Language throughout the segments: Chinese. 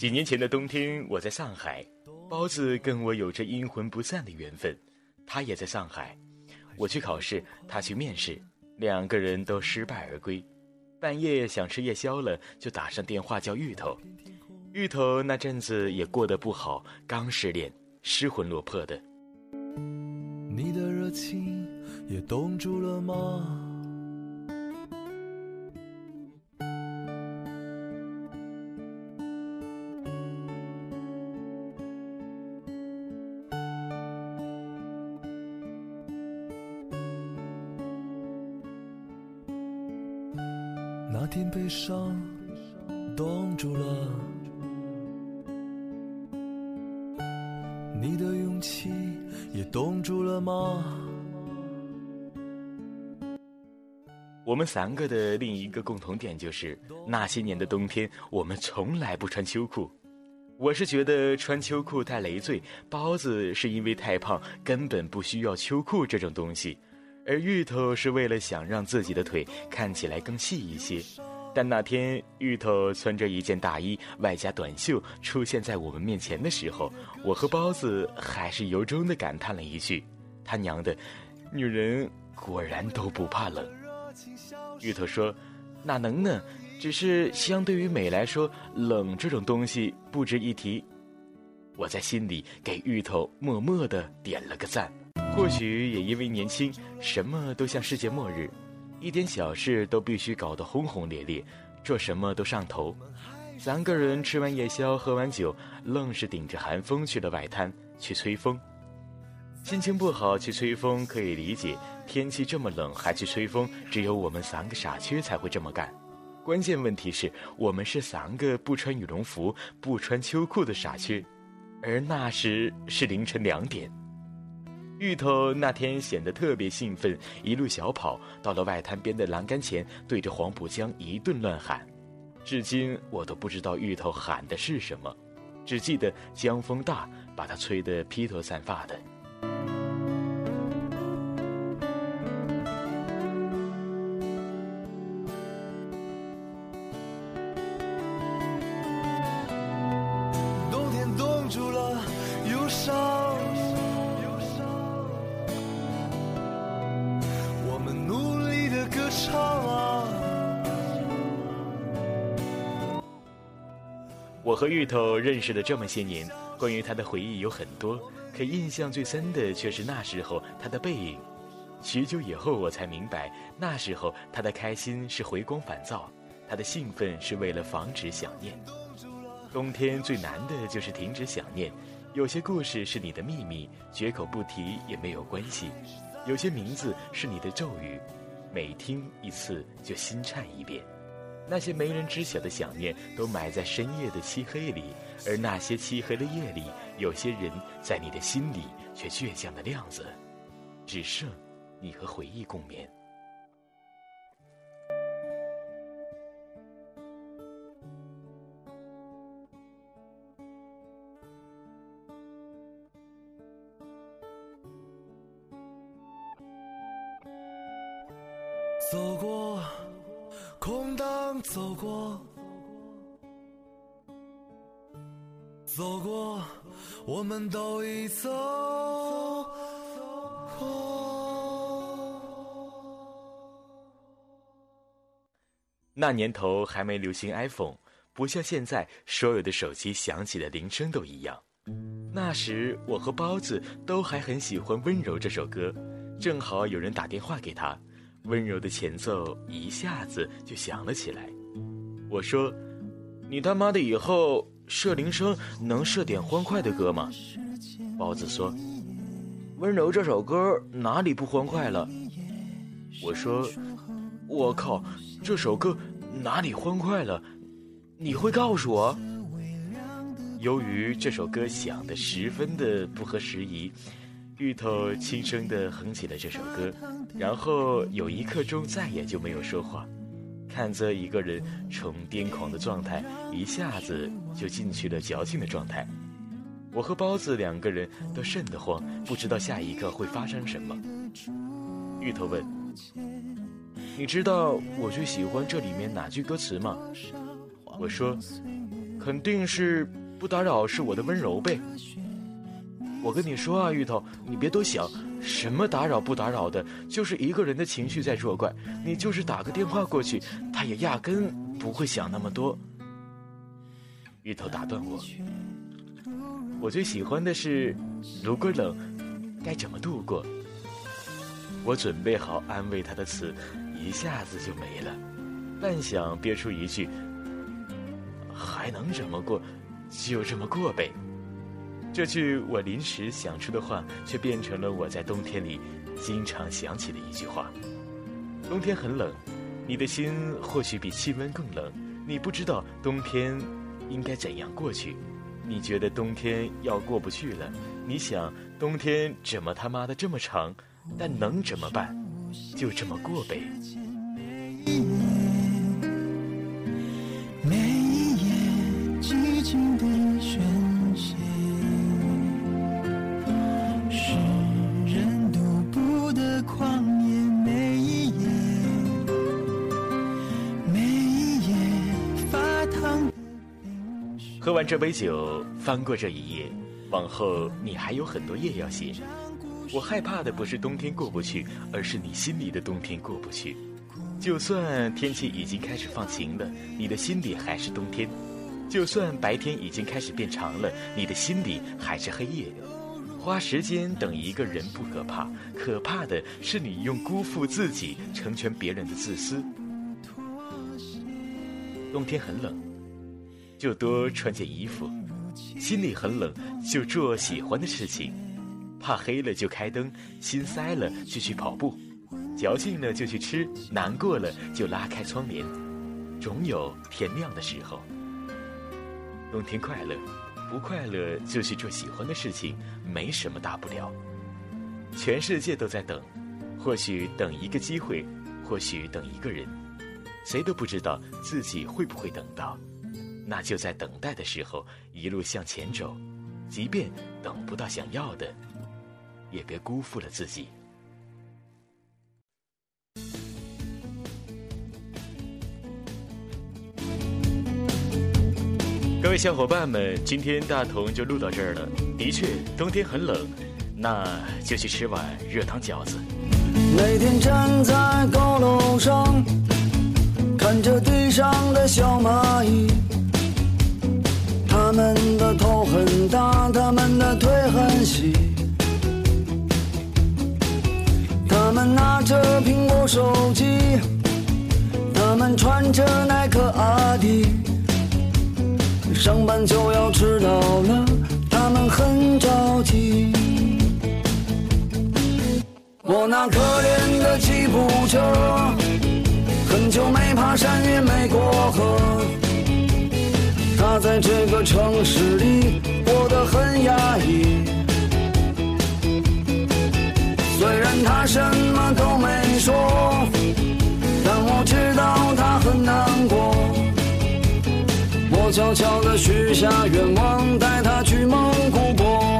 几年前的冬天，我在上海，包子跟我有着阴魂不散的缘分。他也在上海，我去考试，他去面试，两个人都失败而归。半夜想吃夜宵了，就打上电话叫芋头。芋头那阵子也过得不好，刚失恋，失魂落魄的。你的热情也冻住了吗？天悲伤冻住了，你的勇气也冻住了吗？我们三个的另一个共同点就是，那些年的冬天，我们从来不穿秋裤。我是觉得穿秋裤太累赘，包子是因为太胖，根本不需要秋裤这种东西。而芋头是为了想让自己的腿看起来更细一些，但那天芋头穿着一件大衣外加短袖出现在我们面前的时候，我和包子还是由衷的感叹了一句：“他娘的，女人果然都不怕冷。”芋头说：“哪能呢？只是相对于美来说，冷这种东西不值一提。”我在心里给芋头默默的点了个赞。或许也因为年轻，什么都像世界末日，一点小事都必须搞得轰轰烈烈，做什么都上头。三个人吃完夜宵，喝完酒，愣是顶着寒风去了外滩去吹风。心情不好去吹风可以理解，天气这么冷还去吹风，只有我们三个傻缺才会这么干。关键问题是我们是三个不穿羽绒服、不穿秋裤的傻缺，而那时是凌晨两点。芋头那天显得特别兴奋，一路小跑到了外滩边的栏杆前，对着黄浦江一顿乱喊。至今我都不知道芋头喊的是什么，只记得江风大，把他吹得披头散发的。我和芋头认识了这么些年，关于他的回忆有很多，可印象最深的却是那时候他的背影。许久以后，我才明白，那时候他的开心是回光返照，他的兴奋是为了防止想念。冬天最难的就是停止想念，有些故事是你的秘密，绝口不提也没有关系；有些名字是你的咒语，每听一次就心颤一遍。那些没人知晓的想念，都埋在深夜的漆黑里，而那些漆黑的夜里，有些人在你的心里却倔强的亮着，只剩你和回忆共眠。走过。空荡走过，走过，我们都已走过。那年头还没流行 iPhone，不像现在，所有的手机响起的铃声都一样。那时我和包子都还很喜欢《温柔》这首歌，正好有人打电话给他。温柔的前奏一下子就响了起来。我说：“你他妈的以后设铃声能设点欢快的歌吗？”包子说：“温柔这首歌哪里不欢快了？”我说：“我靠，这首歌哪里欢快了？你会告诉我？”由于这首歌响的十分的不合时宜。芋头轻声地哼起了这首歌，然后有一刻钟再也就没有说话，看着一个人从癫狂的状态一下子就进去了矫情的状态。我和包子两个人都瘆得慌，不知道下一刻会发生什么。芋头问：“你知道我最喜欢这里面哪句歌词吗？”我说：“肯定是不打扰是我的温柔呗。我跟你说啊，芋头，你别多想，什么打扰不打扰的，就是一个人的情绪在作怪。你就是打个电话过去，他也压根不会想那么多。芋头打断我，我最喜欢的是，如果冷，该怎么度过？我准备好安慰他的词，一下子就没了，半晌憋出一句：“还能怎么过？就这么过呗。”这句我临时想出的话，却变成了我在冬天里经常想起的一句话。冬天很冷，你的心或许比气温更冷，你不知道冬天应该怎样过去，你觉得冬天要过不去了，你想冬天怎么他妈的这么长？但能怎么办？就这么过呗。完这杯酒，翻过这一页，往后你还有很多页要写。我害怕的不是冬天过不去，而是你心里的冬天过不去。就算天气已经开始放晴了，你的心里还是冬天；就算白天已经开始变长了，你的心里还是黑夜。花时间等一个人不可怕，可怕的是你用辜负自己成全别人的自私。冬天很冷，就多穿件衣服；心里很冷，就做喜欢的事情。怕黑了就开灯，心塞了就去跑步，矫情了就去吃，难过了就拉开窗帘，总有天亮的时候。冬天快乐，不快乐就去做喜欢的事情，没什么大不了。全世界都在等，或许等一个机会，或许等一个人，谁都不知道自己会不会等到。那就在等待的时候一路向前走，即便等不到想要的。也别辜负了自己。各位小伙伴们，今天大同就录到这儿了。的确，冬天很冷，那就去吃碗热汤饺子。每天站在高楼上，看着地上的小蚂蚁，们的头很大，他们的腿很细。他们拿着苹果手机，他们穿着耐克阿迪，上班就要迟到了，他们很着急。我那可怜的吉普车，很久没爬山也没过河，在这个城市里过得很压抑。虽然他什么都没说，但我知道他很难过。我悄悄地许下愿望，带他去蒙古国。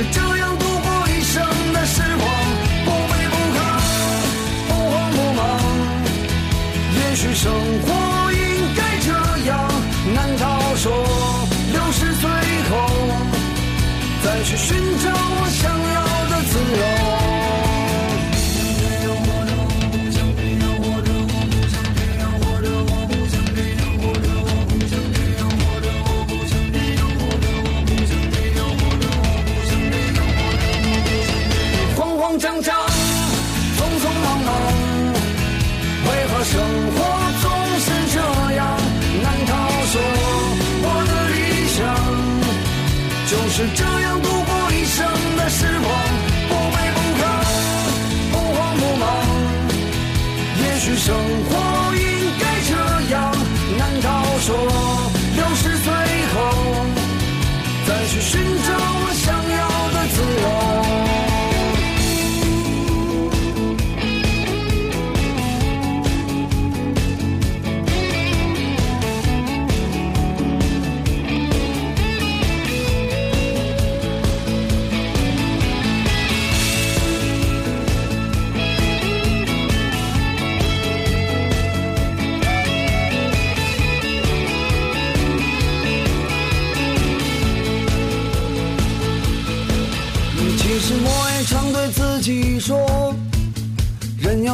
就这样度过一生的时光，不卑不亢，不慌不忙。也许生活应该这样，难道说六十岁后再去寻找我想要慌慌张。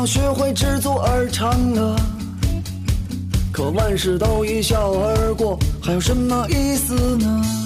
学会知足而常乐。可万事都一笑而过，还有什么意思呢？